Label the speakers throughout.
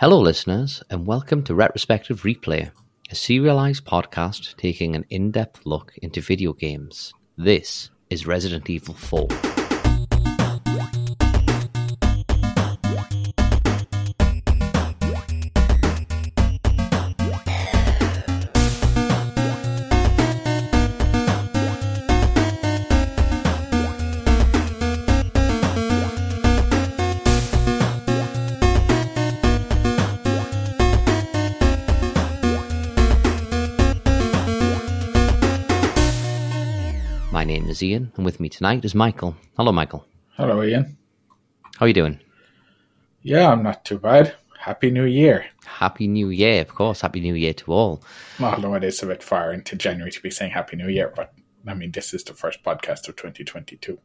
Speaker 1: Hello, listeners, and welcome to Retrospective Replay, a serialized podcast taking an in depth look into video games. This is Resident Evil 4. And with me tonight is Michael. Hello, Michael.
Speaker 2: Hello, Ian.
Speaker 1: How are you doing?
Speaker 2: Yeah, I'm not too bad. Happy New Year.
Speaker 1: Happy New Year, of course. Happy New Year to all.
Speaker 2: Although it is a bit far into January to be saying Happy New Year, but I mean, this is the first podcast of 2022.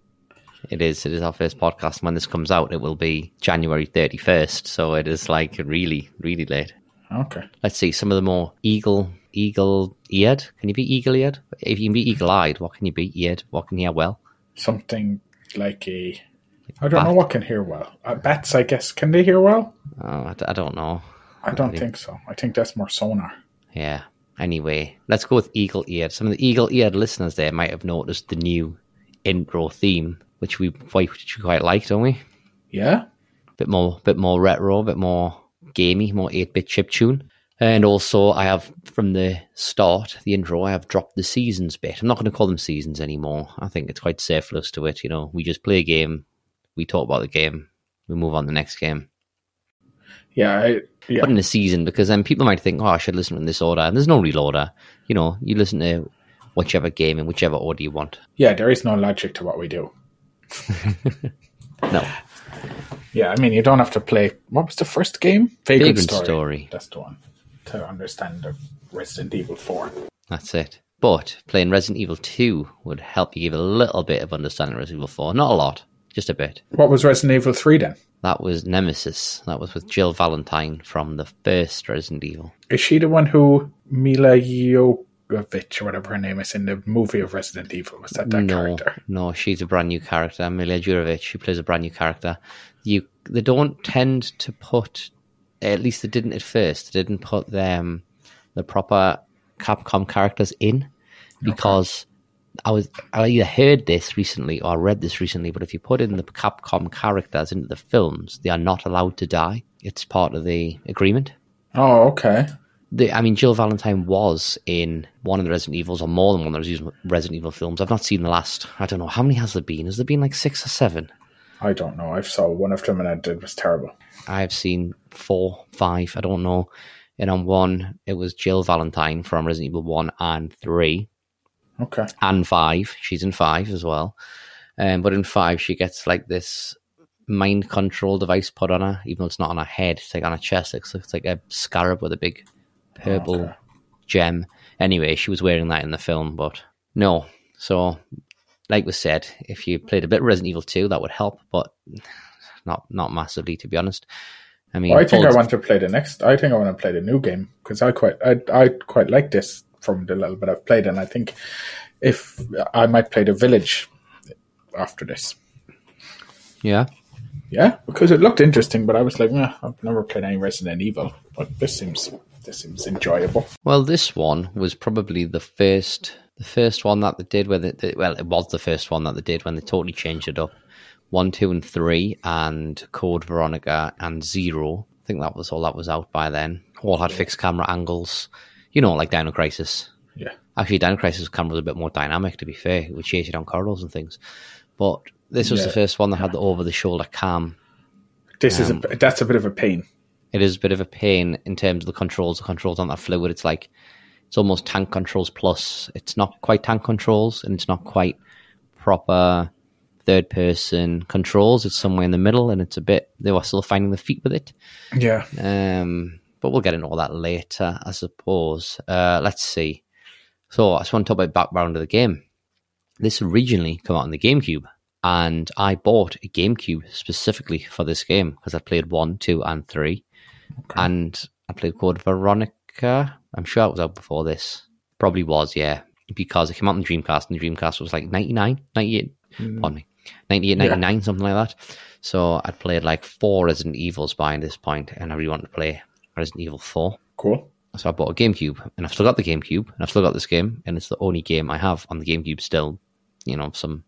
Speaker 1: It is. It is our first podcast. When this comes out, it will be January 31st. So it is like really, really late.
Speaker 2: Okay.
Speaker 1: Let's see some of the more eagle, eagle eared. Can you be eagle eared? If you can be eagle eyed, what can you be eared? What can you hear well?
Speaker 2: Something like a. I don't know what can hear well. Uh, bats, I guess. Can they hear well?
Speaker 1: Oh, I, d- I don't know.
Speaker 2: I don't think so. I think that's more sonar.
Speaker 1: Yeah. Anyway, let's go with eagle eared. Some of the eagle eared listeners there might have noticed the new intro theme, which we quite, which we quite like, don't we?
Speaker 2: Yeah?
Speaker 1: bit more bit more retro, bit more gamey, more eight bit chip tune. And also I have from the start, the intro, I have dropped the seasons bit. I'm not gonna call them seasons anymore. I think it's quite surplus to it, you know. We just play a game, we talk about the game, we move on to the next game.
Speaker 2: Yeah. I, yeah.
Speaker 1: Put in a season because then people might think, Oh, I should listen in this order and there's no real order. You know, you listen to whichever game in whichever order you want.
Speaker 2: yeah, there is no logic to what we do.
Speaker 1: No.
Speaker 2: Yeah, I mean, you don't have to play. What was the first game? Vagrant,
Speaker 1: Vagrant
Speaker 2: Story.
Speaker 1: Story.
Speaker 2: That's the one. To understand the Resident Evil 4.
Speaker 1: That's it. But playing Resident Evil 2 would help you give a little bit of understanding of Resident Evil 4. Not a lot, just a bit.
Speaker 2: What was Resident Evil 3 then?
Speaker 1: That was Nemesis. That was with Jill Valentine from the first Resident Evil.
Speaker 2: Is she the one who Milla Jovovich or whatever her name is in the movie of Resident Evil? Was that that
Speaker 1: no,
Speaker 2: character?
Speaker 1: no, she's a brand new character. Mila Jurevich, she plays a brand new character. You, they don't tend to put, at least they didn't at first. They didn't put them the proper Capcom characters in because I was I either heard this recently or read this recently. But if you put in the Capcom characters into the films, they are not allowed to die. It's part of the agreement.
Speaker 2: Oh, okay.
Speaker 1: The, I mean, Jill Valentine was in one of the Resident Evils, or more than one of the Resident Evil films. I've not seen the last. I don't know how many has there been. Has there been like six or seven?
Speaker 2: I don't know. I've saw one of them and it was terrible.
Speaker 1: I've seen four, five. I don't know. And on one, it was Jill Valentine from Resident Evil one and three,
Speaker 2: Okay.
Speaker 1: and five. She's in five as well. Um, but in five, she gets like this mind control device put on her, even though it's not on her head. It's like on her chest. It's, it's like a scarab with a big purple
Speaker 2: Okay.
Speaker 1: gem. Anyway, she was wearing that in the film, but no. So, like we said, if you played a bit of Resident Evil 2, that would help, but not not massively, to be honest. I mean,
Speaker 2: Well, I think I want to play the next. I think I want to play the new game because I quite, I, I quite like this from the little bit I've played, and I think if I might play the Village after this.
Speaker 1: yeah.
Speaker 2: Yeah, because it looked interesting, but I was like, I've never played any Resident Evil, but this seems this seems enjoyable.
Speaker 1: Well, this one was probably the first, the first one that they did. Where they, they, well, it was the first one that they did when they totally changed it up. One, two, and three, and Code Veronica and Zero. I think that was all that was out by then. All had fixed camera angles, you know, like Dino Crisis.
Speaker 2: Yeah,
Speaker 1: Actually, Dino Crisis camera was a bit more dynamic. To be fair, it would chase you down corridors and things. But this was the first one that had the over-the-shoulder cam.
Speaker 2: this is
Speaker 1: Um,
Speaker 2: a that's a bit of a pain.
Speaker 1: It is a bit of a pain in terms of the controls. The controls aren't that fluid. It's like it's almost tank controls plus. It's not quite tank controls, and it's not quite proper third person controls. It's somewhere in the middle, and it's a bit. They were still finding the feet with it.
Speaker 2: Yeah,
Speaker 1: Um, but we'll get into all that later, I suppose. Uh, let's see. So I just want to talk about background of the game. This originally came out on the GameCube, and I bought a GameCube specifically for this game because I played one, two, and three, and I played Code Veronica. I'm sure it was out before this. Probably was, yeah, because it came out on the Dreamcast, and the Dreamcast was like 99, 98, pardon me. 98, 99, something like that. So I'd played like four Resident Evils by this point, and I really wanted to play Resident Evil 4.
Speaker 2: Cool.
Speaker 1: So I bought a GameCube, and I've still got the GameCube, and I've still got this game, and it's the only game I have on the GameCube still, you know, some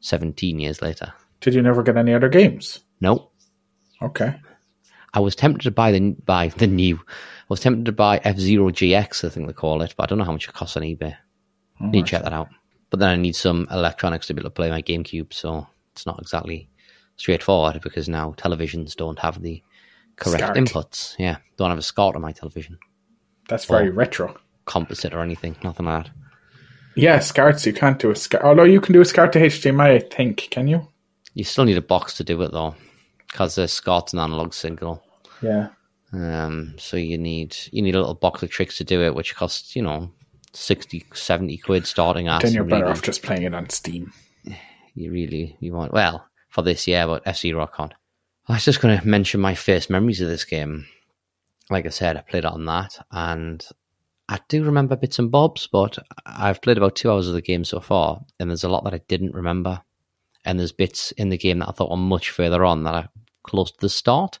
Speaker 1: 17 years later.
Speaker 2: Did you never get any other games?
Speaker 1: No.
Speaker 2: Okay.
Speaker 1: I was tempted to buy the buy the new. I was tempted to buy F Zero GX, I think they call it, but I don't know how much it costs on eBay. need to check that out. But then I need some electronics to be able to play my GameCube, so it's not exactly straightforward because now televisions don't have the correct
Speaker 2: SCART.
Speaker 1: inputs. Yeah, don't have a SCART on my television,
Speaker 2: That's very
Speaker 1: Oh.
Speaker 2: retro.
Speaker 1: composite or anything, nothing like that.
Speaker 2: Yeah, SCARTs, you can't do a SCART. Although you can do a SCART to HDMI, I think. Can you?
Speaker 1: You still need a box to do it though, because the SCART's an analog signal.
Speaker 2: Yeah.
Speaker 1: Um, so you need you need a little box of tricks to do it, which costs you know 60, 70 quid starting at.
Speaker 2: Then you're better
Speaker 1: really-
Speaker 2: off just playing it on Steam.
Speaker 1: you really you want well for this year but fc rock can't i was just going to mention my first memories of this game like i said i played on that and i do remember bits and bobs but i've played about two hours of the game so far and there's a lot that i didn't remember and there's bits in the game that i thought were much further on that are close to the start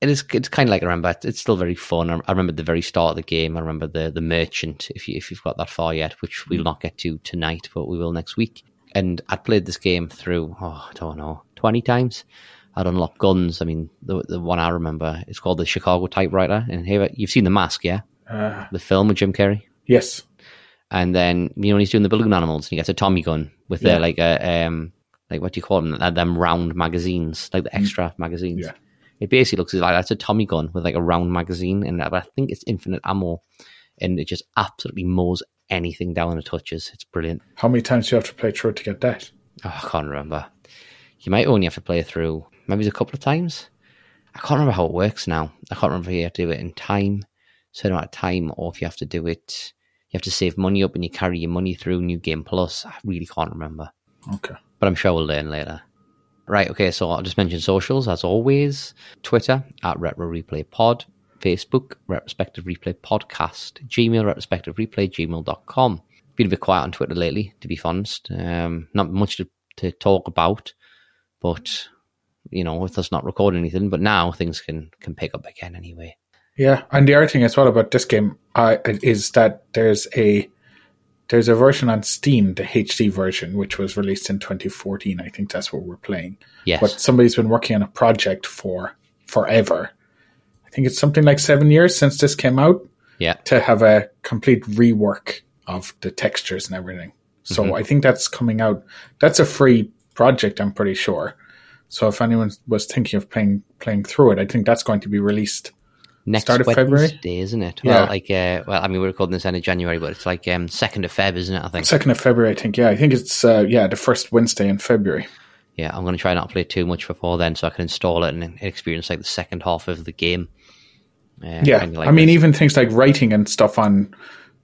Speaker 1: it is it's kind of like I remember it's still very fun. I I remember the very start of the game. I remember the the merchant if you if you've got that far yet, which we'll not get to tonight, but we will next week and I'd played this game through, oh, I don't know, 20 times. I'd unlocked guns. I mean, the the one I remember is called the Chicago Typewriter. And here, you've seen The Mask, yeah?
Speaker 2: Uh,
Speaker 1: The film with Jim Carrey.
Speaker 2: yes.
Speaker 1: And then, you know, when he's doing the balloon animals, and he gets a Tommy gun with
Speaker 2: Yeah.
Speaker 1: the, like, a, um, like, what do you call them? Them round magazines, like the extra magazines.
Speaker 2: Yeah.
Speaker 1: It basically looks like that's a Tommy gun with, like, a round magazine. And I think it's infinite ammo. And it just absolutely mows anything down it touches. It's brilliant.
Speaker 2: How many times do you have to play through it to get that?
Speaker 1: Oh, I can't remember. You might only have to play through maybe a couple of times. I can't remember how it works now. I can't remember if you have to do it in time, certain amount of time, or if you have to do it. You have to save money up and you carry your money through New Game Plus. I really can't remember,
Speaker 2: Okay.
Speaker 1: but I'm sure we'll learn later. Right, okay, so I'll just mention socials as always Twitter at Retro Replay Pod, Facebook, Retrospective Replay Podcast, Gmail, Retrospective Replay, gmail.com. Been a bit quiet on Twitter lately, to be honest. Um, not much to, to talk about, but, you know, with us not recording anything, but now things can, can pick up again anyway.
Speaker 2: Yeah, and the other thing as well about this game uh, is that there's a there's a version on Steam, the HD version, which was released in 2014. I think that's what we're playing.
Speaker 1: Yes.
Speaker 2: But somebody's been working on a project for forever. I think it's something like seven years since this came out
Speaker 1: yeah.
Speaker 2: to have a complete rework of the textures and everything. So
Speaker 1: Mm-hmm.
Speaker 2: I think that's coming out. That's a free project, I'm pretty sure. So if anyone was thinking of playing playing through it, I think that's going to be released.
Speaker 1: Next
Speaker 2: Start of
Speaker 1: Wednesday,
Speaker 2: February?
Speaker 1: isn't it?
Speaker 2: Yeah.
Speaker 1: Well, like, uh, well, I mean, we're recording this end of January, but it's like um, 2nd of Feb, isn't it? I think.
Speaker 2: Second of February, I think. Yeah, I think it's uh, yeah the first Wednesday in February.
Speaker 1: yeah, I'm going to try not to play too much before then, so I can install it and experience like the second half of the game. Uh,
Speaker 2: Yeah,
Speaker 1: like
Speaker 2: I mean
Speaker 1: this.
Speaker 2: even things like writing and stuff on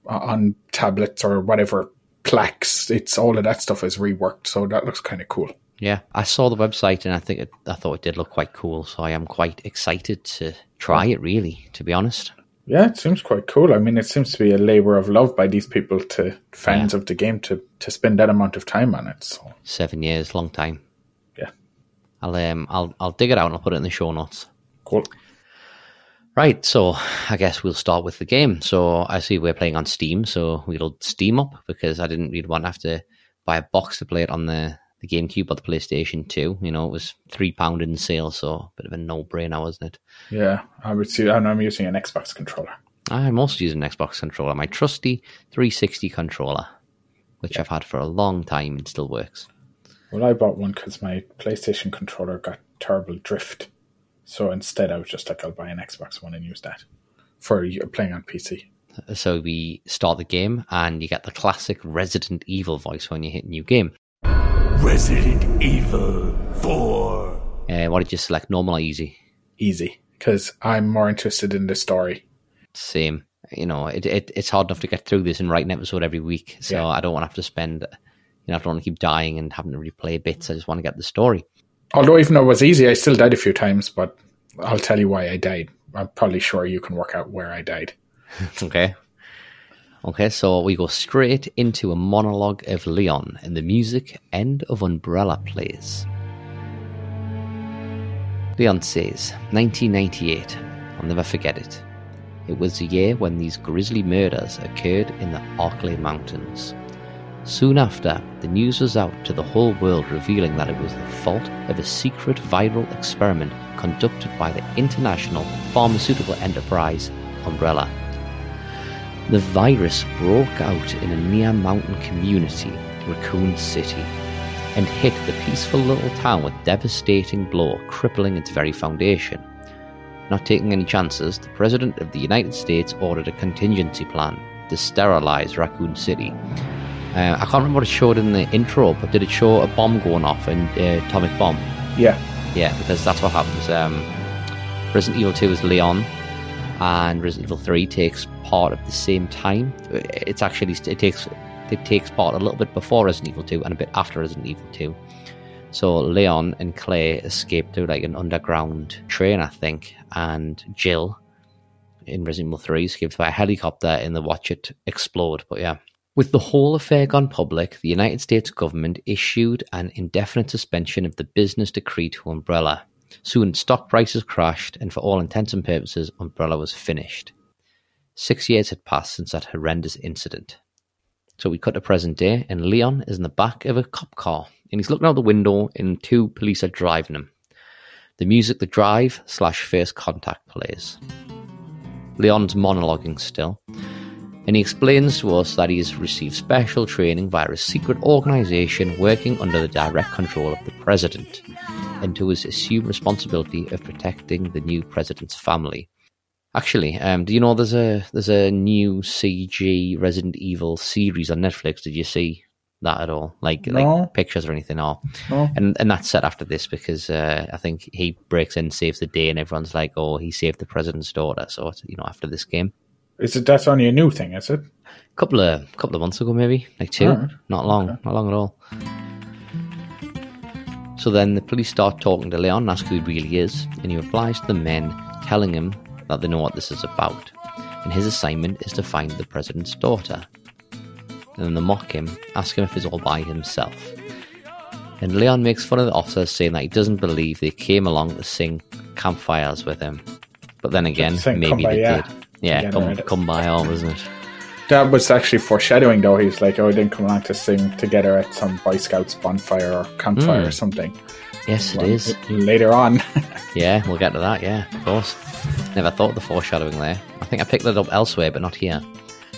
Speaker 2: on tablets or whatever plaques. It's all of that stuff is reworked, so that looks kind of cool.
Speaker 1: Yeah, I saw the website and I think it, I thought it did look quite cool, so I am quite excited to try it. Really, to be honest.
Speaker 2: Yeah, it seems quite cool. I mean, it seems to be a labor of love by these people to fans of the game to to spend that amount of time on it. So
Speaker 1: Seven years, long time.
Speaker 2: yeah,
Speaker 1: I'll um, I'll I'll dig it out and I'll put it in the show notes.
Speaker 2: cool.
Speaker 1: Right, so I guess we'll start with the game. So I see we're playing on Steam, so we'll Steam up because I didn't really want to have to buy a box to play it on the, the GameCube or the PlayStation 2. You know, it was £3 in sale, so a bit of a no brainer, wasn't it?
Speaker 2: Yeah, I would see. And I'm using an Xbox controller.
Speaker 1: I'm also using an Xbox controller, my trusty 360 controller, which I've had for a long time and still works.
Speaker 2: Well, I bought one because my PlayStation controller got terrible drift. So instead, I was just like, I'll buy an Xbox one and use that for playing on PC.
Speaker 1: So we start the game, and you get the classic Resident Evil voice when you hit new game.
Speaker 3: Resident Evil 4.
Speaker 1: Uh, what did you select, normal or easy?
Speaker 2: Easy, because I'm more interested in the story.
Speaker 1: same. You know, it, it it's hard enough to get through this and write an episode every week. So
Speaker 2: Yeah.
Speaker 1: I don't want to have to spend, you know, I don't want to keep dying and having to replay bits. I just want to get the story.
Speaker 2: Although, even though it was easy, I still died a few times, but I'll tell you why I died. I'm probably sure you can work out where I died.
Speaker 1: Okay. Okay, so we go straight into a monologue of Leon, and the music End of Umbrella plays. Leon says, 1998. I'll never forget it. It was the year when these grisly murders occurred in the Arklay Mountains. Soon after, the news was out to the whole world revealing that it was the fault of a secret viral experiment conducted by the international pharmaceutical enterprise Umbrella. The virus broke out in a near mountain community, Raccoon City, and hit the peaceful little town with devastating blow, crippling its very foundation. Not taking any chances, the President of the United States ordered a contingency plan to sterilize Raccoon City. Uh, I can't remember what it showed in the intro, but did it show a bomb going off, an uh, atomic bomb?
Speaker 2: Yeah.
Speaker 1: Yeah, because that's what happens. Um, Resident Evil 2 is Leon, and Resident Evil 3 takes part at the same time. It's actually it takes it takes part a little bit before Resident Evil 2 and a bit after Resident Evil 2. So Leon and Claire escape through like an underground train, I think, and Jill in Resident Evil 3 escapes by a helicopter and they watch it explode. But yeah. With the whole affair gone public, the United States government issued an indefinite suspension of the business decree to Umbrella. Soon stock prices crashed, and for all intents and purposes, Umbrella was finished. Six years had passed since that horrendous incident. So we cut to present day, and Leon is in the back of a cop car, and he's looking out the window, and two police are driving him. The music, the drive slash first contact plays. Leon's monologuing still, and he explains to us that he's received special training via a secret organization working under the direct control of the president, and to his assumed responsibility of protecting the new president's family. Actually, um, do you know there's a there's a new CG Resident Evil series on Netflix? Did you see that at all? Like
Speaker 2: No.
Speaker 1: like pictures or anything? Or
Speaker 2: No.
Speaker 1: and and that's set after this because uh, I think he breaks in, saves the day, and everyone's like, "Oh, he saved the president's daughter." So it's, you know, after this game,
Speaker 2: Is it that's only a new thing, is it?
Speaker 1: A couple of couple of months ago, maybe like two,
Speaker 2: Alright.
Speaker 1: not long, not long at all. So then the police start talking to Leon, and ask who he really is, and he replies to the men, telling him that they know what this is about, and his assignment is to find the president's daughter. And then they mock him, ask him if he's all by himself. And Leon makes fun of the officers, saying that he doesn't believe they came along to sing campfires with him. But then again, maybe they did. Yeah, come, come by all, isn't it?
Speaker 2: That was actually foreshadowing, though. He's like, "Oh, I didn't come along to sing together at some Boy Scouts bonfire or campfire
Speaker 1: Hmm.
Speaker 2: or something."
Speaker 1: Yes, it
Speaker 2: Well,
Speaker 1: is.
Speaker 2: later on.
Speaker 1: Yeah, we'll get to that, yeah, of course. Never thought of the foreshadowing there. I think I picked that up elsewhere, but not here.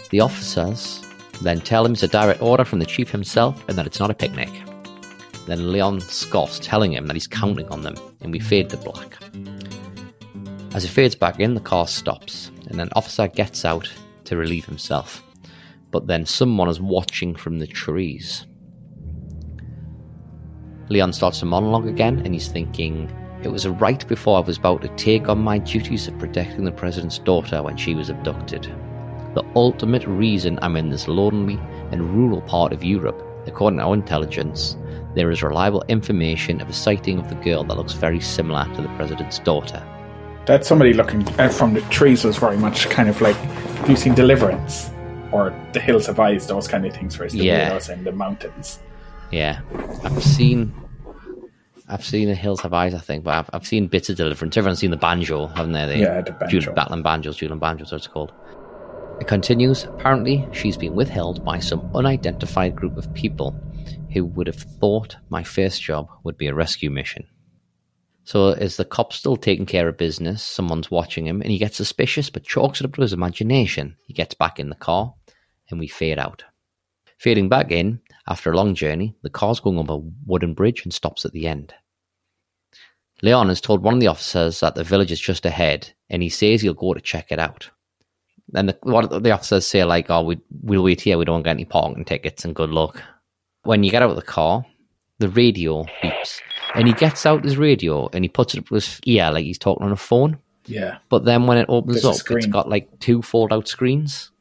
Speaker 1: The officers then tell him it's a direct order from the chief himself and that it's not a picnic. Then Leon scoffs, telling him that he's counting on them, and we fade to black. As it fades back in, the car stops, and an officer gets out to relieve himself. But then someone is watching from the trees. Leon starts to monologue again, and he's thinking, It was right before I was about to take on my duties of protecting the president's daughter when she was abducted. The ultimate reason I'm in this lonely and rural part of Europe, according to our intelligence, there is reliable information of a sighting of the girl that looks very similar to the president's daughter.
Speaker 2: That somebody looking from the trees was very much kind of like, have you seen Deliverance or The Hills Have Eyes? Those kind of things, where the
Speaker 1: Yeah.
Speaker 2: weirdos in the mountains.
Speaker 1: Yeah, I've seen, I've seen the Hills Have Eyes, I think, but I've, I've seen bits of Deliverance. Everyone's seen the banjo, haven't they? The,
Speaker 2: Yeah, the banjo.
Speaker 1: Jul- Battling Banjos, Dueling Banjos, what it's called. It continues. Apparently, she's been withheld by some unidentified group of people who would have thought my first job would be a rescue mission. So, is the cop still taking care of business? Someone's watching him, and he gets suspicious, but chalks it up to his imagination. He gets back in the car, and we fade out. Fading back in, after a long journey, the car's going over a wooden bridge and stops at the end. Leon has told one of the officers that the village is just ahead, and he says he'll go to check it out. Then the, what the officers say, like, "Oh, we, we'll wait here. We don't get any parking tickets, and good luck." When you get out of the car, the radio beeps, and he gets out his radio and he puts it up to his ear like he's talking on a phone.
Speaker 2: Yeah.
Speaker 1: But then when it opens
Speaker 2: There's
Speaker 1: up, it's got like two fold out screens.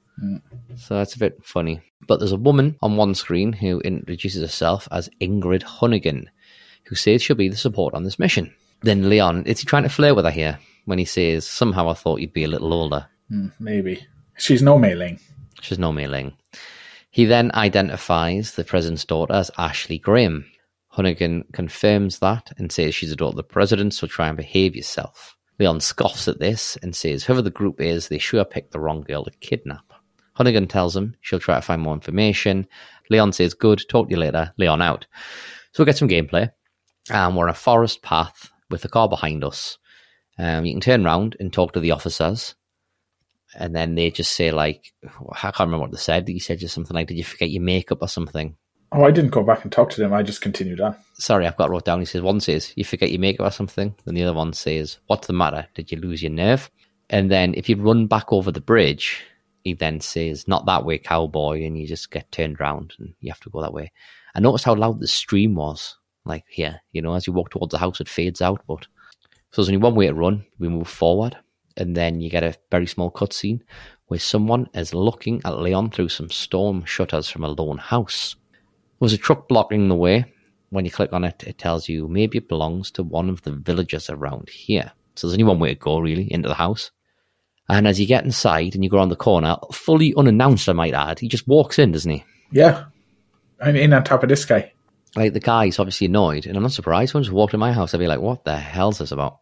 Speaker 1: So that's a bit funny. But there's a woman on one screen who introduces herself as Ingrid Hunnigan, who says she'll be the support on this mission. Then Leon, is he trying to flirt with her here when he says, Somehow I thought you'd be a little older?
Speaker 2: Hmm, maybe. She's no Mei Ling.
Speaker 1: She's no Mei Ling. He then identifies the president's daughter as Ashley Graham. Hunnigan confirms that and says she's a daughter of the president, so try and behave yourself. Leon scoffs at this and says whoever the group is, they sure picked the wrong girl to kidnap. Hunnigan tells him she'll try to find more information. Leon says, Good, talk to you later. Leon out. So we get some gameplay. And we're on a forest path with a car behind us. Um, you can turn around and talk to the officers. And then they just say, like, I can't remember what they said. He said just something like, Did you forget your makeup or something?
Speaker 2: Oh, I didn't go back and talk to them. I just continued on.
Speaker 1: Sorry, I've got wrote down. He says, One says, You forget your makeup or something. Then the other one says, What's the matter? Did you lose your nerve? And then if you run back over the bridge, he then says, Not that way, cowboy. And you just get turned around and you have to go that way. I noticed how loud the stream was. Like here, you know, as you walk towards the house, it fades out. But so there's only one way to run. We move forward, and then you get a very small cutscene where someone is looking at Leon through some storm shutters from a lone house. There's a truck blocking the way. When you click on it, it tells you maybe it belongs to one of the villagers around here. So there's only one way to go, really, into the house. And as you get inside and you go around the corner, fully unannounced, I might add, he just walks in, doesn't he?
Speaker 2: Yeah. I'm in on top of this guy.
Speaker 1: Like the guy's obviously annoyed, and I'm not surprised. When just walked in my house, I'd be like, "What the hell's this about?"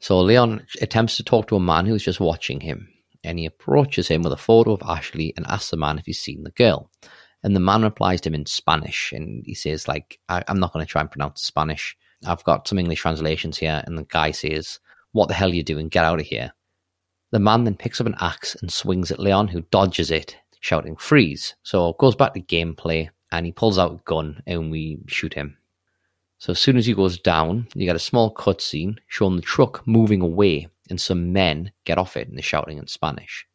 Speaker 1: So Leon attempts to talk to a man who's just watching him, and he approaches him with a photo of Ashley and asks the man if he's seen the girl. And the man replies to him in Spanish, and he says, "Like, I, am not going to try and pronounce Spanish. I've got some English translations here." And the guy says, "What the hell are you doing? Get out of here!" The man then picks up an axe and swings at Leon, who dodges it, shouting, Freeze! So goes back to gameplay, and he pulls out a gun, and we shoot him. So as soon as he goes down, you get a small cutscene showing the truck moving away, and some men get off it, and they're shouting in Spanish.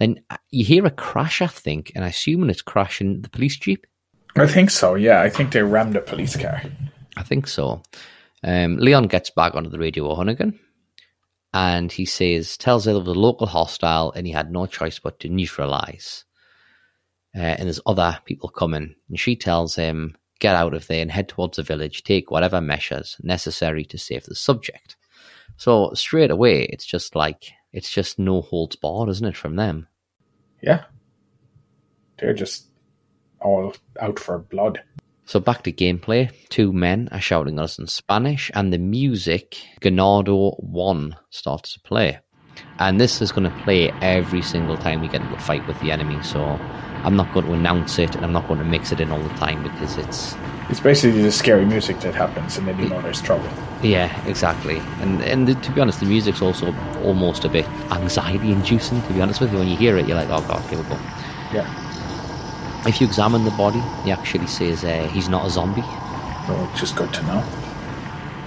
Speaker 1: Then uh, you hear a crash, I think, and I assume it's crashing the police jeep.
Speaker 2: I think so, yeah. I think they rammed a police car.
Speaker 1: I think so. Um, Leon gets back onto the radio, Hunnigan, and he says tells it was a local hostile and he had no choice but to neutralize. Uh, and there's other people coming, and she tells him get out of there and head towards the village. Take whatever measures necessary to save the subject. So straight away, it's just like it's just no holds barred, isn't it, from them?
Speaker 2: Yeah, they're just all out for blood.
Speaker 1: So back to gameplay. Two men are shouting at us in Spanish, and the music, Ganado 1, starts to play. And this is going to play every single time we get into a fight with the enemy. So I'm not going to announce it, and I'm not going to mix it in all the time because it's.
Speaker 2: It's basically the scary music that happens, and then you know there's trouble.
Speaker 1: Yeah, exactly. And and the, to be honest, the music's also almost a bit anxiety inducing. To be honest with you, when you hear it, you're like, oh god, here we go.
Speaker 2: Yeah.
Speaker 1: If you examine the body, he actually says uh, he's not a zombie.
Speaker 2: Oh, just good to know.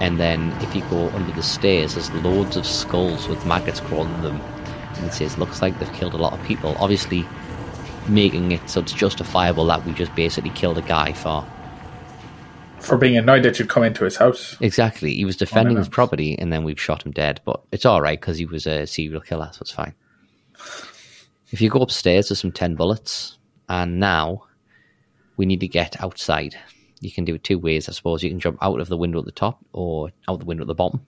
Speaker 1: And then if you go under the stairs, there's loads of skulls with maggots crawling in them. And it says, looks like they've killed a lot of people. Obviously, making it so it's justifiable that we just basically killed a guy for.
Speaker 2: For being annoyed that you'd come into his house.
Speaker 1: Exactly. He was defending his property and then we've shot him dead. But it's alright because he was a serial killer, so it's fine. If you go upstairs, there's some 10 bullets and now we need to get outside. You can do it two ways, I suppose. You can jump out of the window at the top or out the window at the bottom.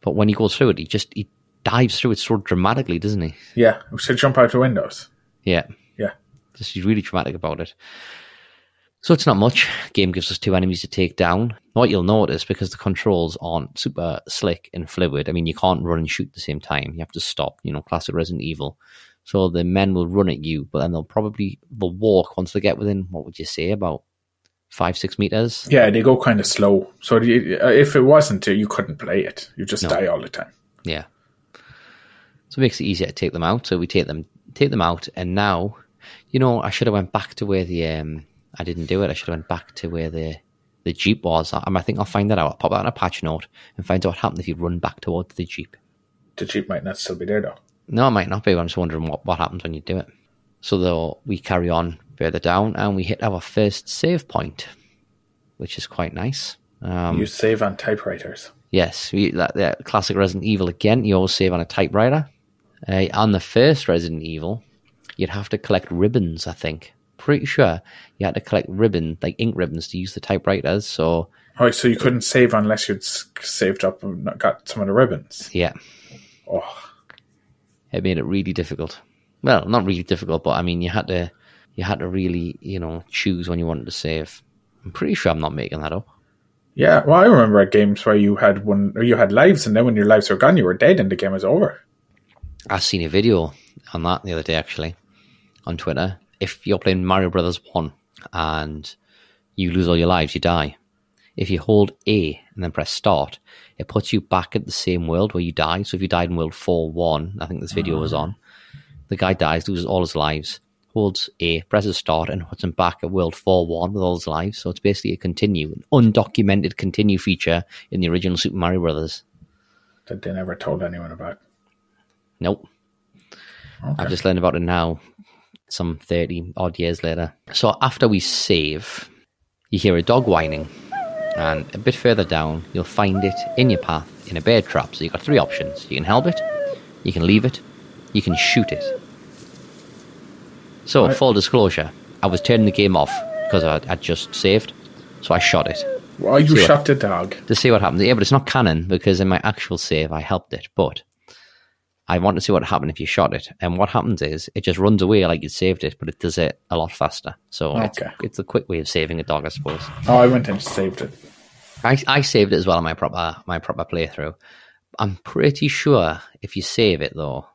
Speaker 1: But when he goes through it, he just he dives through it so dramatically, doesn't he?
Speaker 2: Yeah, so jump out the windows.
Speaker 1: Yeah, Just he's really dramatic about it. So it's not much. Game gives us two enemies to take down. What you'll notice, because the controls aren't super slick and fluid, I mean, you can't run and shoot at the same time. You have to stop, you know, classic Resident Evil. So the men will run at you, but then they'll probably they'll walk once they get within what would you say about five six meters?
Speaker 2: Yeah, they go kind of slow. So uh, if it wasn't, you couldn't play it. You just no. die all the time.
Speaker 1: Yeah. So it makes it easier to take them out. So we take them take them out, and now, you know, I should have went back to where the um I didn't do it. I should have went back to where the the jeep was. I, I think I'll find that out. I'll pop that in a patch note and find out what happened if you run back towards the jeep.
Speaker 2: The jeep might not still be there though.
Speaker 1: No, it might not be. I'm just wondering what, what happens when you do it. So though we carry on further down and we hit our first save point, which is quite nice.
Speaker 2: Um, you save on typewriters.
Speaker 1: Yes, we, that, that, classic Resident Evil again. You always save on a typewriter. Uh, on the first Resident Evil, you'd have to collect ribbons. I think pretty sure you had to collect ribbon, like ink ribbons, to use the typewriters. So,
Speaker 2: oh, so you couldn't save unless you'd saved up and got some of the ribbons.
Speaker 1: Yeah.
Speaker 2: Oh,
Speaker 1: it made it really difficult. Well, not really difficult, but I mean, you had to you had to really you know choose when you wanted to save. I'm pretty sure I'm not making that up.
Speaker 2: Yeah, well, I remember at games where you had one, or you had lives, and then when your lives were gone, you were dead, and the game was over.
Speaker 1: I seen a video on that the other day actually on Twitter. If you're playing Mario Brothers One and you lose all your lives, you die. If you hold A and then press start, it puts you back at the same world where you died. So if you died in world four one, I think this video was on, the guy dies, loses all his lives, holds A, presses start, and puts him back at world four one with all his lives. So it's basically a continue, an undocumented continue feature in the original Super Mario Brothers.
Speaker 2: That they never told anyone about.
Speaker 1: Nope.
Speaker 2: Okay.
Speaker 1: I've just learned about it now, some 30 odd years later. So after we save, you hear a dog whining. And a bit further down, you'll find it in your path in a bear trap. So you've got three options you can help it, you can leave it, you can shoot it. So,
Speaker 2: Right.
Speaker 1: full disclosure, I was turning the game off because I would just saved. So I shot it
Speaker 2: Why you
Speaker 1: what-
Speaker 2: shot the dog?
Speaker 1: to see what happened. Yeah, but it's not canon because in my actual save I helped it. But I want to see what happened if you shot it. And what happens is it just runs away like you saved it, but it does it a lot faster. So it's,
Speaker 2: Okay.
Speaker 1: it's a quick way of saving a dog, I suppose.
Speaker 2: Oh, I went and saved it.
Speaker 1: I, I saved it as well in my proper my proper playthrough. I'm pretty sure if you save it though,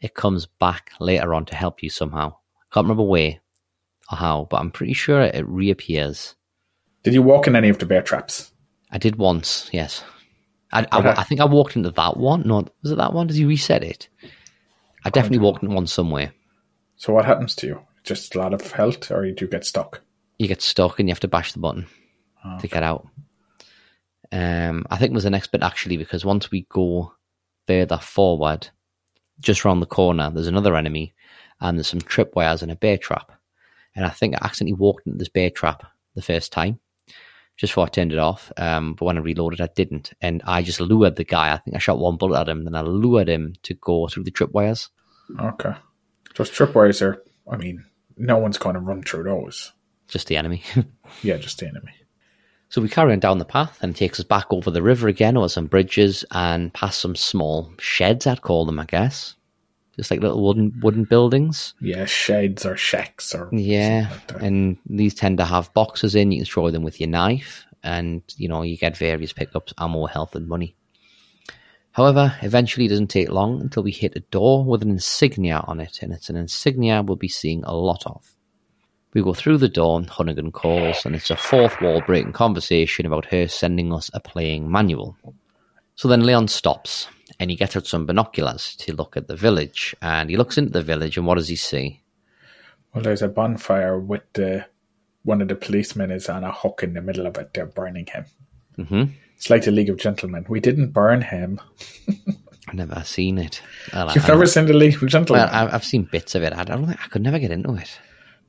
Speaker 1: it comes back later on to help you somehow. Can't remember where or how, but I'm pretty sure it reappears.
Speaker 2: Did you walk in any of the bear traps?
Speaker 1: I did once, yes. I, I,
Speaker 2: Okay.
Speaker 1: I think I walked into that one. No, was it that one? Did you reset it? I definitely walked in one somewhere.
Speaker 2: So what happens to you? Just a lot of health, or you do get stuck?
Speaker 1: You get stuck and you have to bash the button
Speaker 2: Oh,
Speaker 1: to get out. Um, I think it was the next bit actually because once we go further forward, just round the corner, there's another enemy, and there's some tripwires and a bear trap. And I think I accidentally walked into this bear trap the first time, just before I turned it off. Um, but when I reloaded, I didn't, and I just lured the guy. I think I shot one bullet at him, then I lured him to go through the tripwires.
Speaker 2: Okay. Those tripwires are. I mean, no one's going to run through those.
Speaker 1: Just the enemy.
Speaker 2: Yeah, just the enemy.
Speaker 1: So we carry on down the path and it takes us back over the river again over some bridges and past some small sheds, I'd call them, I guess. Just like little wooden wooden buildings.
Speaker 2: Yeah, sheds or shacks or
Speaker 1: Yeah.
Speaker 2: like.
Speaker 1: And these tend to have boxes in. You can destroy them with your knife and, you know, you get various pickups, ammo, health and money. However, eventually it doesn't take long until we hit a door with an insignia on it, and it's an insignia we'll be seeing a lot of. We go through the door, and Hunnigan calls, and it's a fourth wall breaking conversation about her sending us a playing manual. So then Leon stops, and he gets out some binoculars to look at the village, and he looks into the village, and what does he see?
Speaker 2: Well, there's a bonfire with the one of the policemen is on a hook in the middle of it. They're burning him.
Speaker 1: hmm
Speaker 2: It's like the League of Gentlemen. We didn't burn him.
Speaker 1: I've never seen it. Well,
Speaker 2: You've
Speaker 1: I-
Speaker 2: never seen the League of Gentlemen?
Speaker 1: Well, I- I've seen bits of it. I don't think I could never get into it.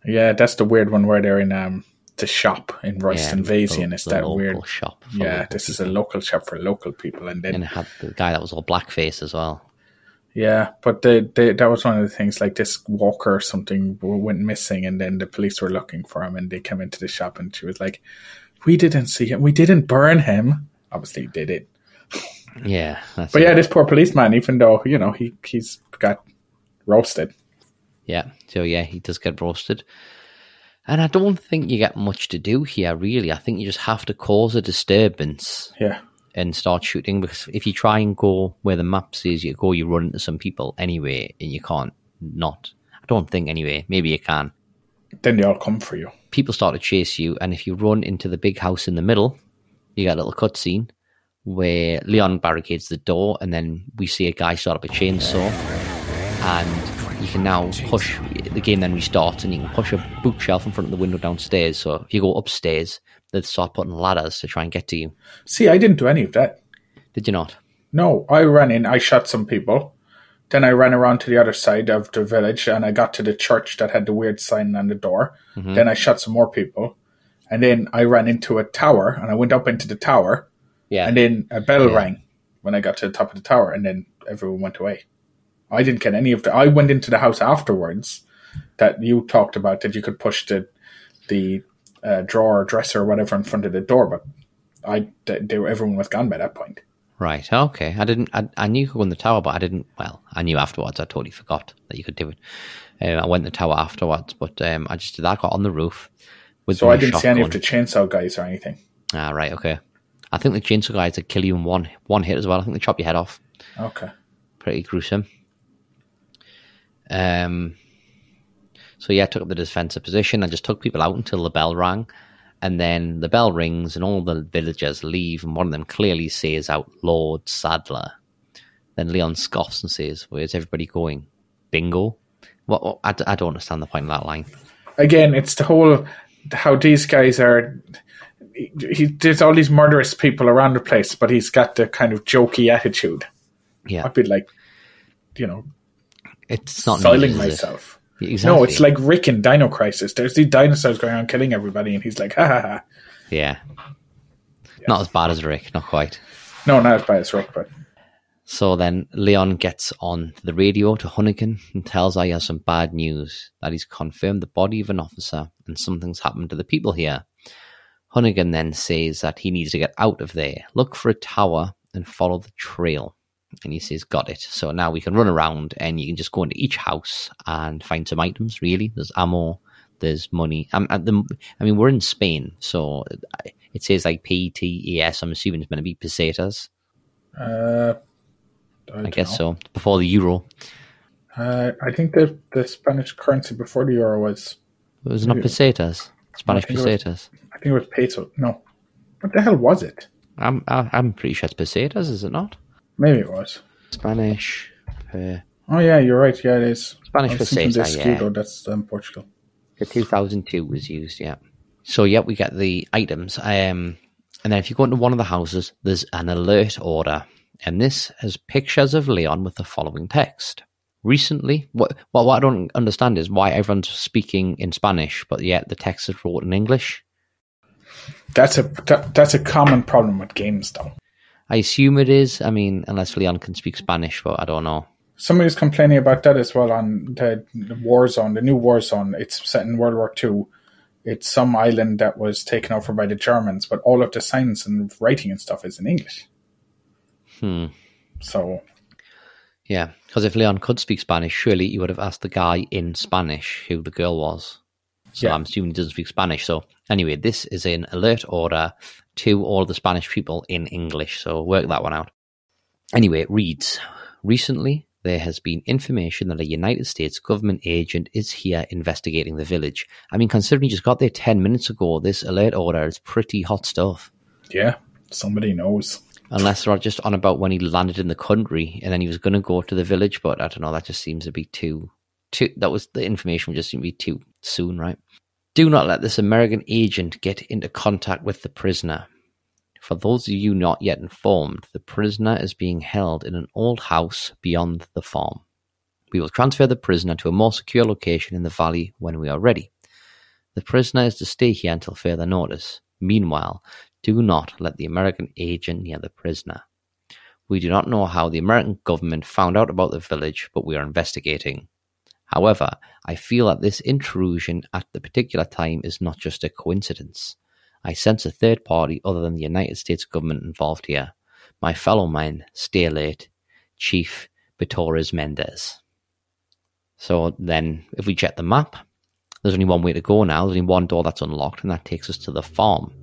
Speaker 2: yeah, that's the weird one where they're in um the shop in Royston
Speaker 1: the-
Speaker 2: Vasey, and it's that weird.
Speaker 1: shop.
Speaker 2: Yeah, this is a local shop for local people, and then
Speaker 1: and it had the guy that was all blackface as well.
Speaker 2: Yeah, but they, they, that was one of the things. Like this walker or something went missing, and then the police were looking for him, and they came into the shop, and she was like, "We didn't see him. We didn't burn him. Obviously, did. It.
Speaker 1: Yeah, that's
Speaker 2: But
Speaker 1: it.
Speaker 2: yeah, this poor policeman, even though you know he he's got roasted.
Speaker 1: yeah. So yeah, he does get roasted, and I don't think you get much to do here. Really, I think you just have to cause a disturbance
Speaker 2: Yeah,
Speaker 1: and start shooting. Because if you try and go where the map says you go, you run into some people anyway, and you can't not. I don't think anyway. Maybe you can.
Speaker 2: then they all come for you.
Speaker 1: people start to chase you, and if you run into the big house in the middle, you get a little cutscene where Leon barricades the door, and then we see a guy start up a chainsaw, and you can now push. The game then restarts, and you can push a bookshelf in front of the window downstairs. So if you go upstairs, they start putting ladders to try and get to you.
Speaker 2: See, I didn't do any of that.
Speaker 1: Did you not?
Speaker 2: No, I ran in. I shot some people. Then I ran around to the other side of the village, and I got to the church that had the weird sign on the door. Mm-hmm. Then I shot some more people, and then I ran into a tower, and I went up into the tower.
Speaker 1: Yeah.
Speaker 2: And then a bell
Speaker 1: Yeah.
Speaker 2: rang when I got to the top of the tower, and then everyone went away. I didn't get any of the. I went into the house afterwards that you talked about that you could push the the uh, drawer, or dresser, or whatever in front of the door, but I they, were, everyone was gone by that point.
Speaker 1: Right. Okay. I didn't. I, I knew you could go in the tower, but I didn't. Well, I knew afterwards. I totally forgot that you could do it. Um, I went in the tower afterwards, but um, I just did that. Got on the roof. With
Speaker 2: So I didn't see any of the chainsaw guys or anything.
Speaker 1: Ah, right. Okay. I think the chainsaw guys would kill you in one one hit as well. I think they chop your head off.
Speaker 2: Okay.
Speaker 1: Pretty gruesome. Um. So yeah, I took up the defensive position. I just took people out until the bell rang, and then the bell rings, and all the villagers leave, and one of them clearly says out, "Lord Saddler." Then Leon scoffs and says, "Where's everybody going? Bingo." What? what I, I don't understand the point of that line.
Speaker 2: Again, it's the whole how these guys are. He, he, there's all these murderous people around the place, but he's got the kind of jokey attitude.
Speaker 1: Yeah,
Speaker 2: I'd be like, you know,
Speaker 1: it's not is it?
Speaker 2: myself.
Speaker 1: Exactly.
Speaker 2: No, it's like Rick in Dino Crisis. There's these dinosaurs going around killing everybody, and he's like, ha ha ha.
Speaker 1: yeah. Not as bad as Rick, not quite.
Speaker 2: No, not as bad as Rick, but
Speaker 1: So then Leon gets on the radio to Hunnigan and tells her he has some bad news that he's confirmed the body of an officer and something's happened to the people here. Hunnigan then says that he needs to get out of there, look for a tower, and follow the trail. And he says, Got it. So now we can run around and you can just go into each house and find some items, really. There's ammo, there's money. Um, at the, I mean, we're in Spain, so it says like P T E S. I'm assuming it's going to be pesetas.
Speaker 2: uh, I,
Speaker 1: I guess
Speaker 2: know.
Speaker 1: so. Before the euro.
Speaker 2: Uh, I think the the Spanish currency before the euro was.
Speaker 1: It was not pesetas. Spanish
Speaker 2: I it was-
Speaker 1: pesetas.
Speaker 2: I think it was peso. No, what the hell was it?
Speaker 1: I'm I'm pretty sure it's pesetas, is it not?
Speaker 2: Maybe it was.
Speaker 1: Spanish per
Speaker 2: Oh yeah, you're right. Yeah, it is.
Speaker 1: Spanish
Speaker 2: for thinking
Speaker 1: yeah.
Speaker 2: That's um, Portugal.
Speaker 1: the 2002 was used, yeah. So yeah, we get the items. Um, and then if you go into one of the houses, there's an alert order, and this has pictures of Leon with the following text. Recently, what what, what I don't understand is why everyone's speaking in Spanish, but yet the text is wrote in English.
Speaker 2: That's a that, that's a common problem with games, though.
Speaker 1: I assume it is. I mean, unless Leon can speak Spanish, but I don't know.
Speaker 2: Somebody's complaining about that as well on the, the Warzone, the new Warzone. It's set in World War Two. It's some island that was taken over by the Germans, but all of the signs and writing and stuff is in English.
Speaker 1: Hmm.
Speaker 2: So
Speaker 1: Yeah, because if Leon could speak Spanish, surely he would have asked the guy in Spanish who the girl was. So
Speaker 2: Yeah.
Speaker 1: I'm assuming he doesn't speak Spanish. So anyway, this is an alert order to all the Spanish people in English. So work that one out. Anyway, it reads Recently, there has been information that a United States government agent is here investigating the village. I mean, considering he just got there 10 minutes ago, this alert order is pretty hot stuff.
Speaker 2: yeah, somebody knows.
Speaker 1: Unless they're just on about when he landed in the country and then he was going to go to the village, but I don't know. That just seems to be too, too. That was the information just seemed to be too soon, right? Do not let this American agent get into contact with the prisoner. For those of you not yet informed, the prisoner is being held in an old house beyond the farm. We will transfer the prisoner to a more secure location in the valley when we are ready. The prisoner is to stay here until further notice. Meanwhile, do not let the American agent near the prisoner. We do not know how the American government found out about the village, but we are investigating. However, I feel that this intrusion at the particular time is not just a coincidence. I sense a third party other than the United States government involved here. My fellow man, stay alert. Chief Torres Mendez. So then, if we check the map, there's only one way to go now. There's only one door that's unlocked, and that takes us to the farm.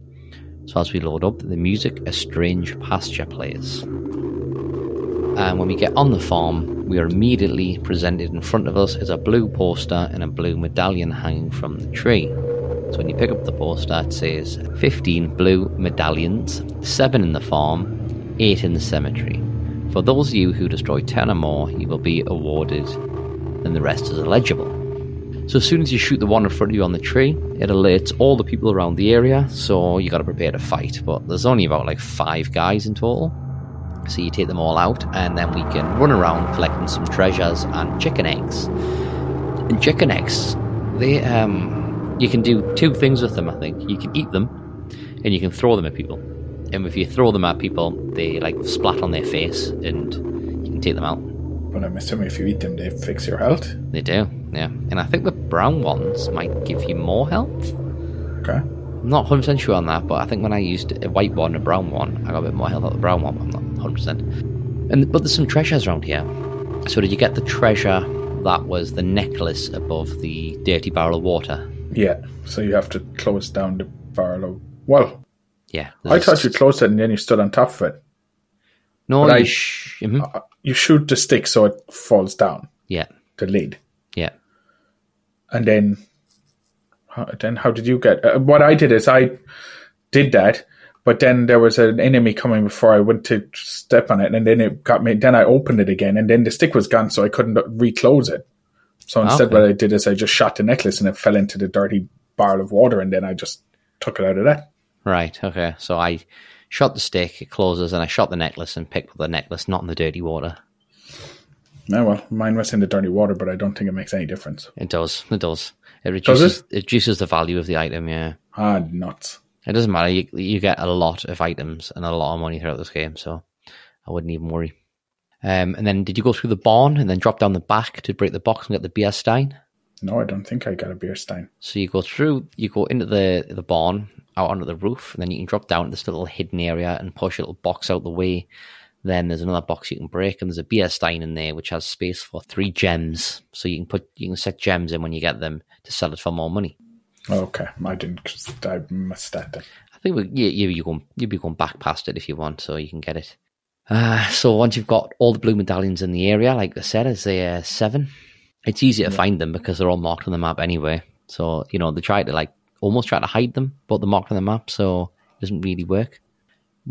Speaker 1: So as we load up, the music A Strange Pasture plays. And when we get on the farm, we are immediately presented in front of us is a blue poster and a blue medallion hanging from the tree. So when you pick up the poster, it says 15 blue medallions, 7 in the farm, 8 in the cemetery. For those of you who destroy 10 or more, you will be awarded, and the rest is illegible. So as soon as you shoot the one in front of you on the tree, it alerts all the people around the area, so you got to prepare to fight. But there's only about like five guys in total, so you take them all out, and then we can run around collecting some treasures and chicken eggs. And chicken eggs, they um, you can do two things with them. I think you can eat them, and you can throw them at people. And if you throw them at people, they like splat on their face, and you can take them out.
Speaker 2: But I'm assuming if you eat them, they fix your health.
Speaker 1: They do, yeah. And I think the brown ones might give you more health.
Speaker 2: Okay.
Speaker 1: I'm not 100% sure on that, but I think when I used a white one and a brown one, I got a bit more health out of the brown one. but I'm not 100%. And but there's some treasures around here. So did you get the treasure that was the necklace above the dirty barrel of water?
Speaker 2: Yeah, so you have to close down the barrel of. Well,
Speaker 1: Yeah.
Speaker 2: I thought you closed it and then you stood on top of it.
Speaker 1: No, you
Speaker 2: I-
Speaker 1: sh- mhm.
Speaker 2: You shoot the stick so it falls down,
Speaker 1: Yeah.
Speaker 2: the lid.
Speaker 1: Yeah.
Speaker 2: and then how, then how did you get uh, what i did is i did that but then there was an enemy coming before i went to step on it and then it got me then i opened it again and then the stick was gone so i couldn't reclose it so instead
Speaker 1: Okay.
Speaker 2: what i did is i just shot the necklace and it fell into the dirty barrel of water and then i just took it out of that
Speaker 1: Right. Okay. So I shot the stick, it closes, and I shot the necklace and picked up the necklace, not in the dirty water.
Speaker 2: oh well mine was in the dirty water but i don't think it makes any difference
Speaker 1: It does. It does. It
Speaker 2: Does
Speaker 1: reduces it? reduces the value of the item. Yeah.
Speaker 2: ah nuts
Speaker 1: It doesn't matter. You, you get a lot of items and a lot of money throughout this game, so I wouldn't even worry. Um, and then did you go through the barn and then drop down the back to break the box and get the beer stein?
Speaker 2: no i don't think i got a beer stein
Speaker 1: So you go through, you go into the the barn, out onto the roof, and then you can drop down to this little hidden area and push a little box out the way. Then there's another box you can break, and there's a beer stein in there which has space for three gems. So you can put you can set gems in when you get them to sell it for more money.
Speaker 2: Okay i didn't i missed that then.
Speaker 1: I think we, you, you, you'll be going back past it if you want, so you can get it. Uh, so once you've got all the blue medallions in the area, like I said, it's a uh, seven. It's easy to find them because they're all marked on the map anyway. So you know they try to like almost try to hide them, but they're marked on the map, so it doesn't really work.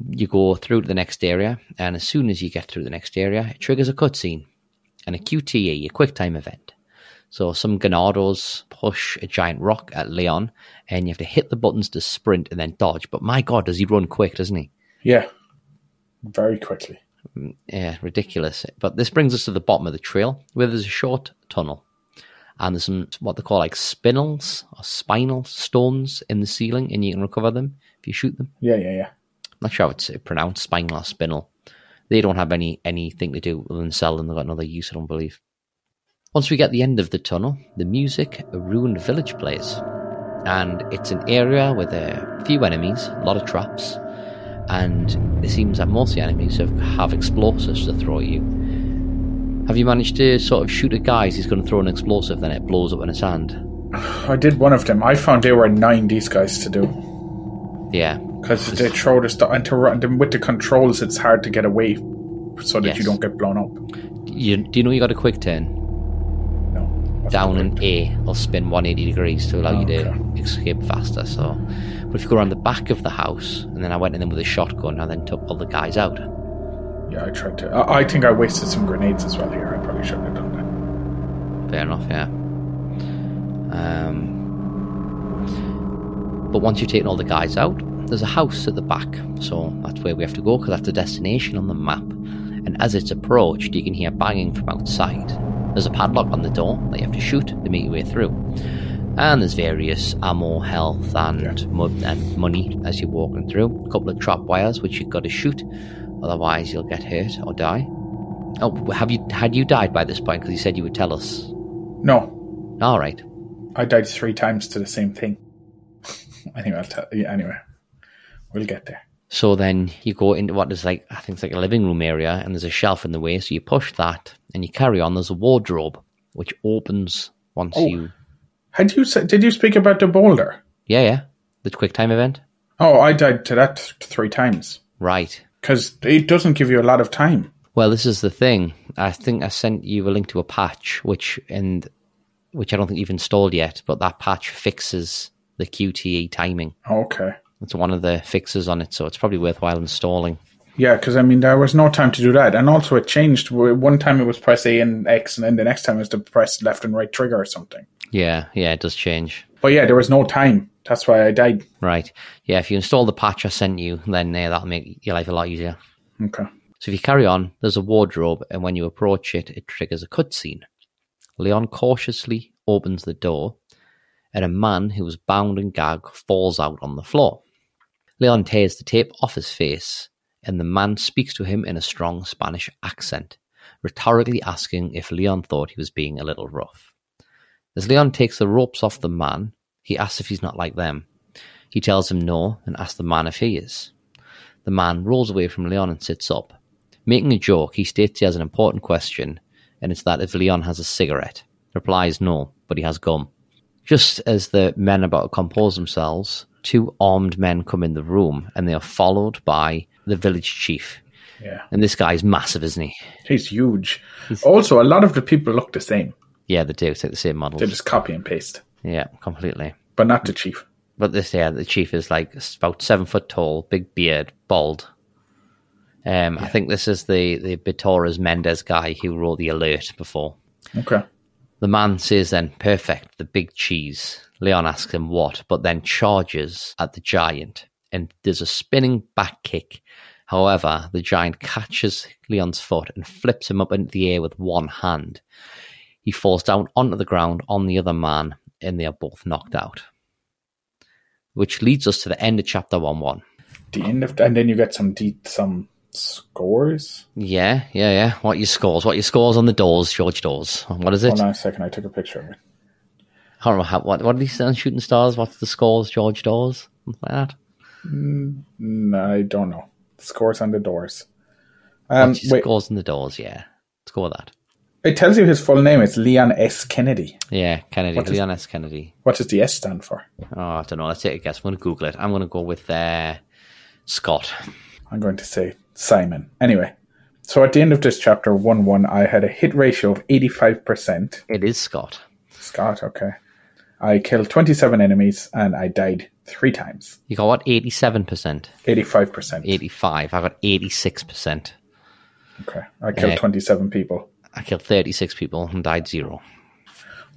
Speaker 1: You go through to the next area, and as soon as you get through the next area, it triggers a cutscene and a QTE, a quick time event. So some Ganados push a giant rock at Leon, and you have to hit the buttons to sprint and then dodge. But my God, does he run quick, doesn't he?
Speaker 2: yeah very quickly mm,
Speaker 1: Yeah, ridiculous. But this brings us to the bottom of the trail, where there's a short tunnel, and there's some what they call like spinels or spinal stones in the ceiling, and you can recover them if you shoot them.
Speaker 2: yeah yeah yeah
Speaker 1: not sure how it's uh, pronounced, spinal or spinel. They don't have any anything to do with than sell them. They've got another use, I don't believe. Once we get the end of the tunnel, the music A Ruined Village plays. And it's an area with a few enemies, a lot of traps, and it seems that most of the enemies have, have explosives to throw at you. Have you managed to sort of shoot a guy as he's going to throw an explosive, then it blows up in his hand?
Speaker 2: I did one of them. I found they were nine these guys to do
Speaker 1: Yeah.
Speaker 2: because they throw the stuff and to run with the controls. It's hard to get away so that
Speaker 1: Yes.
Speaker 2: you don't get blown up.
Speaker 1: You, do you know you got a quick turn? Down in A will spin 180 degrees to allow you to escape faster. So, but if you go around the back of the house, and then I went in there with a shotgun, and then took all the guys out.
Speaker 2: Yeah, I tried to. I, I think I wasted some grenades as well here. I probably shouldn't have done that.
Speaker 1: Fair enough, yeah. Um, but once you've taken all the guys out, there's a house at the back, so that's where we have to go because that's the destination on the map. And as it's approached, you can hear banging from outside. There's a padlock on the door that you have to shoot to make your way through. And there's various ammo, health, and,
Speaker 2: Yeah.
Speaker 1: mo- and money as you're walking through. A couple of trap wires which you've got to shoot, otherwise you'll get hurt or die. Oh, have you had you died by this point? Because you said you would tell us.
Speaker 2: No,
Speaker 1: All right.
Speaker 2: I died three times to the same thing. anyway, I'll tell yeah, Anyway, we'll get there.
Speaker 1: So then you go into what is like I think it's like a living room area, and there's a shelf in the way. So you push that, and you carry on. There's a wardrobe which opens once
Speaker 2: Oh.
Speaker 1: you.
Speaker 2: Had you said? Did you speak about the boulder?
Speaker 1: Yeah, yeah. The quick time event.
Speaker 2: Oh, I died to that th- three times
Speaker 1: Right.
Speaker 2: because it doesn't give you a lot of time.
Speaker 1: Well, this is the thing. I think I sent you a link to a patch, which and which I don't think you've installed yet, but that patch fixes the QTE timing.
Speaker 2: Okay.
Speaker 1: It's one of the fixes on it, so it's probably worthwhile installing.
Speaker 2: Yeah, because I mean, there was no time to do that, and also it changed. One time it was press A and X, and then the next time it was to press left and right trigger or something.
Speaker 1: Yeah, yeah, it does change.
Speaker 2: But yeah, there was no time. That's why I died.
Speaker 1: Right. Yeah, if you install the patch I sent you, then uh, that'll make your life a lot easier.
Speaker 2: Okay.
Speaker 1: So if you carry on, there's a wardrobe, and when you approach it, it triggers a cutscene. Leon cautiously opens the door, and a man who was bound and gagged falls out on the floor. Leon tears the tape off his face, and the man speaks to him in a strong Spanish accent, rhetorically asking if Leon thought he was being a little rough. As Leon takes the ropes off the man, he asks if he's not like them. He tells him no and asks the man if he is. The man rolls away from Leon and sits up. Making a joke, he states he has an important question, and it's that if Leon has a cigarette. Replies no, but he has gum. Just as the men about to compose themselves, two armed men come in the room, and they are followed by the village chief.
Speaker 2: Yeah.
Speaker 1: And this guy's massive, isn't he?
Speaker 2: He's huge. Also, a lot of the people look the same.
Speaker 1: Yeah, they do. It's like the same models.
Speaker 2: They just copy and paste,
Speaker 1: Yeah, completely.
Speaker 2: but not the chief.
Speaker 1: But this, yeah, the chief is like about seven foot tall, big beard, bald. Um, I think this is the the Bitores Mendez guy who wrote the alert before.
Speaker 2: Okay.
Speaker 1: The man says then, "Perfect, the big cheese." Leon asks him what, but then charges at the giant, and there's a spinning back kick. However, the giant catches Leon's foot and flips him up into the air with one hand. He falls down onto the ground on the other man, and they are both knocked out. Which leads us to the end of chapter one one.
Speaker 2: The end of, and then you get some de- some scores.
Speaker 1: Yeah, yeah, yeah. What are your scores? What are your scores on the doors, George Dawes? What is it?
Speaker 2: Hold on a second. I took a picture of it.
Speaker 1: I can't remember how, what what did he say on Shooting Stars? What's the scores, George Dawes? Something like that.
Speaker 2: No, I don't know. Scores on the doors. Um, wait,
Speaker 1: scores on the doors, yeah. Let's go with that.
Speaker 2: it tells you his full name. It's Leon S. Kennedy.
Speaker 1: Yeah, Kennedy,
Speaker 2: What is-
Speaker 1: Leon S. Kennedy.
Speaker 2: What does the S stand for?
Speaker 1: Oh, I don't know. Let's take a guess. I'm going to Google it. I'm going to go with uh, Scott.
Speaker 2: I'm going to say Simon. Anyway, so at the end of this chapter, 1 1, I had a hit ratio of 85%.
Speaker 1: It is Scott.
Speaker 2: Scott, okay. I killed 27 enemies and I died three times.
Speaker 1: You got what? 87%?
Speaker 2: 85%.
Speaker 1: 85. I got 86%.
Speaker 2: Okay. I killed
Speaker 1: Eh.
Speaker 2: 27 people.
Speaker 1: I killed 36 people and died zero.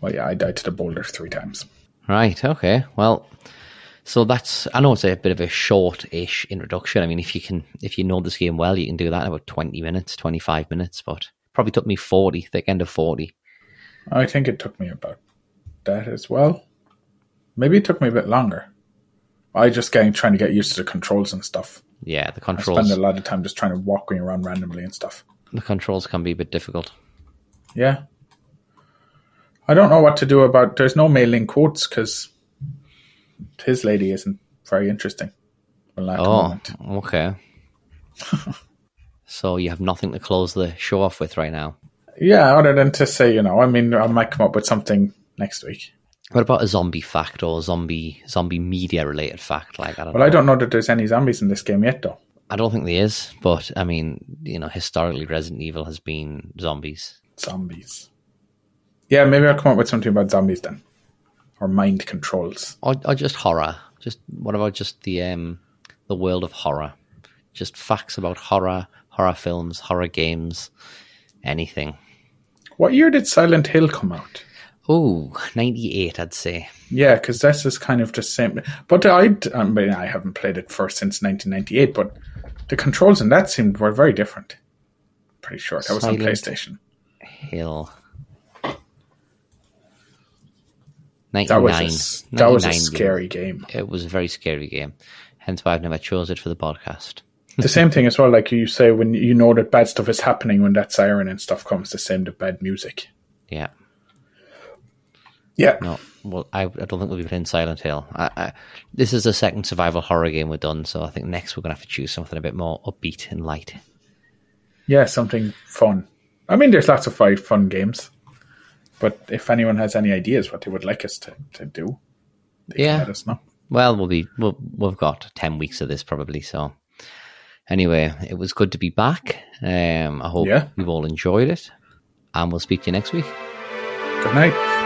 Speaker 2: Well, yeah, I died to the boulder three times.
Speaker 1: Right. Okay. Well, so that's I know it's a bit of a short-ish introduction. I mean, if you can, if you know this game well, you can do that in about twenty minutes, twenty-five minutes. But probably took me forty, thick end of forty.
Speaker 2: I think it took me about that as well. Maybe it took me a bit longer. I just getting trying to get used to the controls and stuff.
Speaker 1: Yeah, the controls.
Speaker 2: I spend a lot of time just trying to walk around randomly and stuff.
Speaker 1: the controls can be a bit difficult.
Speaker 2: Yeah. I don't know what to do about. There's no Mei Ling quotes because his lady isn't very interesting. Well, at the
Speaker 1: Oh, okay. so you have nothing to close the show off with right now.
Speaker 2: Yeah, other than to say, you know, I mean, I might come up with something next week.
Speaker 1: What about a zombie fact or zombie zombie media related fact? Like I don't
Speaker 2: Well,
Speaker 1: know.
Speaker 2: I don't know that there's any zombies in this game yet, though.
Speaker 1: I don't think there is, but I mean, you know, historically, Resident Evil has been zombies.
Speaker 2: Zombies. Yeah, maybe I'll come up with something about zombies then, or mind controls.
Speaker 1: or, or just horror. Just what about just the um the world of horror? Just facts about horror, horror films, horror games, anything.
Speaker 2: What year did Silent Hill come out?
Speaker 1: Oh, 98, I'd say.
Speaker 2: Yeah, because this is kind of the same. But I, I mean, I haven't played it for since 1998, but the controls in that seemed were very different. Pretty sure that was on PlayStation.
Speaker 1: Hill.
Speaker 2: That was a,
Speaker 1: 99.
Speaker 2: that was a
Speaker 1: 99
Speaker 2: scary game.
Speaker 1: It was a very scary game. Hence why I've never chose it for the podcast.
Speaker 2: the same thing as well. Like you say, when you know that bad stuff is happening, when that siren and stuff comes, the same the bad music.
Speaker 1: Yeah.
Speaker 2: Yeah,
Speaker 1: No, well, I, I don't think we'll be playing Silent Hill. I, I, this is the second survival horror game we've done, so I think next we're going to have to choose something a bit more upbeat and light.
Speaker 2: yeah, something fun. I mean, there's lots of fun games, but if anyone has any ideas what they would like us to, to do,
Speaker 1: Yeah.
Speaker 2: let us know.
Speaker 1: Well, we'll be we'll, we've got ten weeks of this probably. So anyway, it was good to be back. Um, I hope
Speaker 2: Yeah.
Speaker 1: you've all enjoyed it, and we'll speak to you next week.
Speaker 2: Good night.